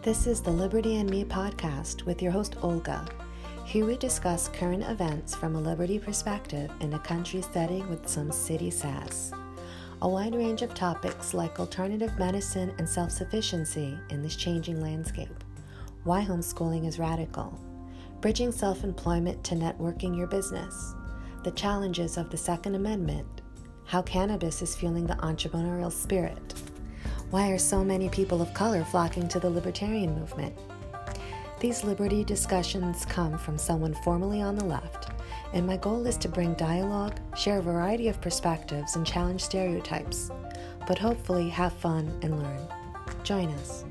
This is the Liberty and Me podcast with your host, Olga. Here we discuss current events from a liberty perspective in a country setting with some city sass. A wide range of topics like alternative medicine and self sufficiency in this changing landscape. Why homeschooling is radical. Bridging self employment to networking your business. The challenges of the Second Amendment. How cannabis is fueling the entrepreneurial spirit why are so many people of color flocking to the libertarian movement? These liberty discussions come from someone formerly on the left, and my goal is to bring dialogue, share a variety of perspectives, and challenge stereotypes, but hopefully have fun and learn. Join us.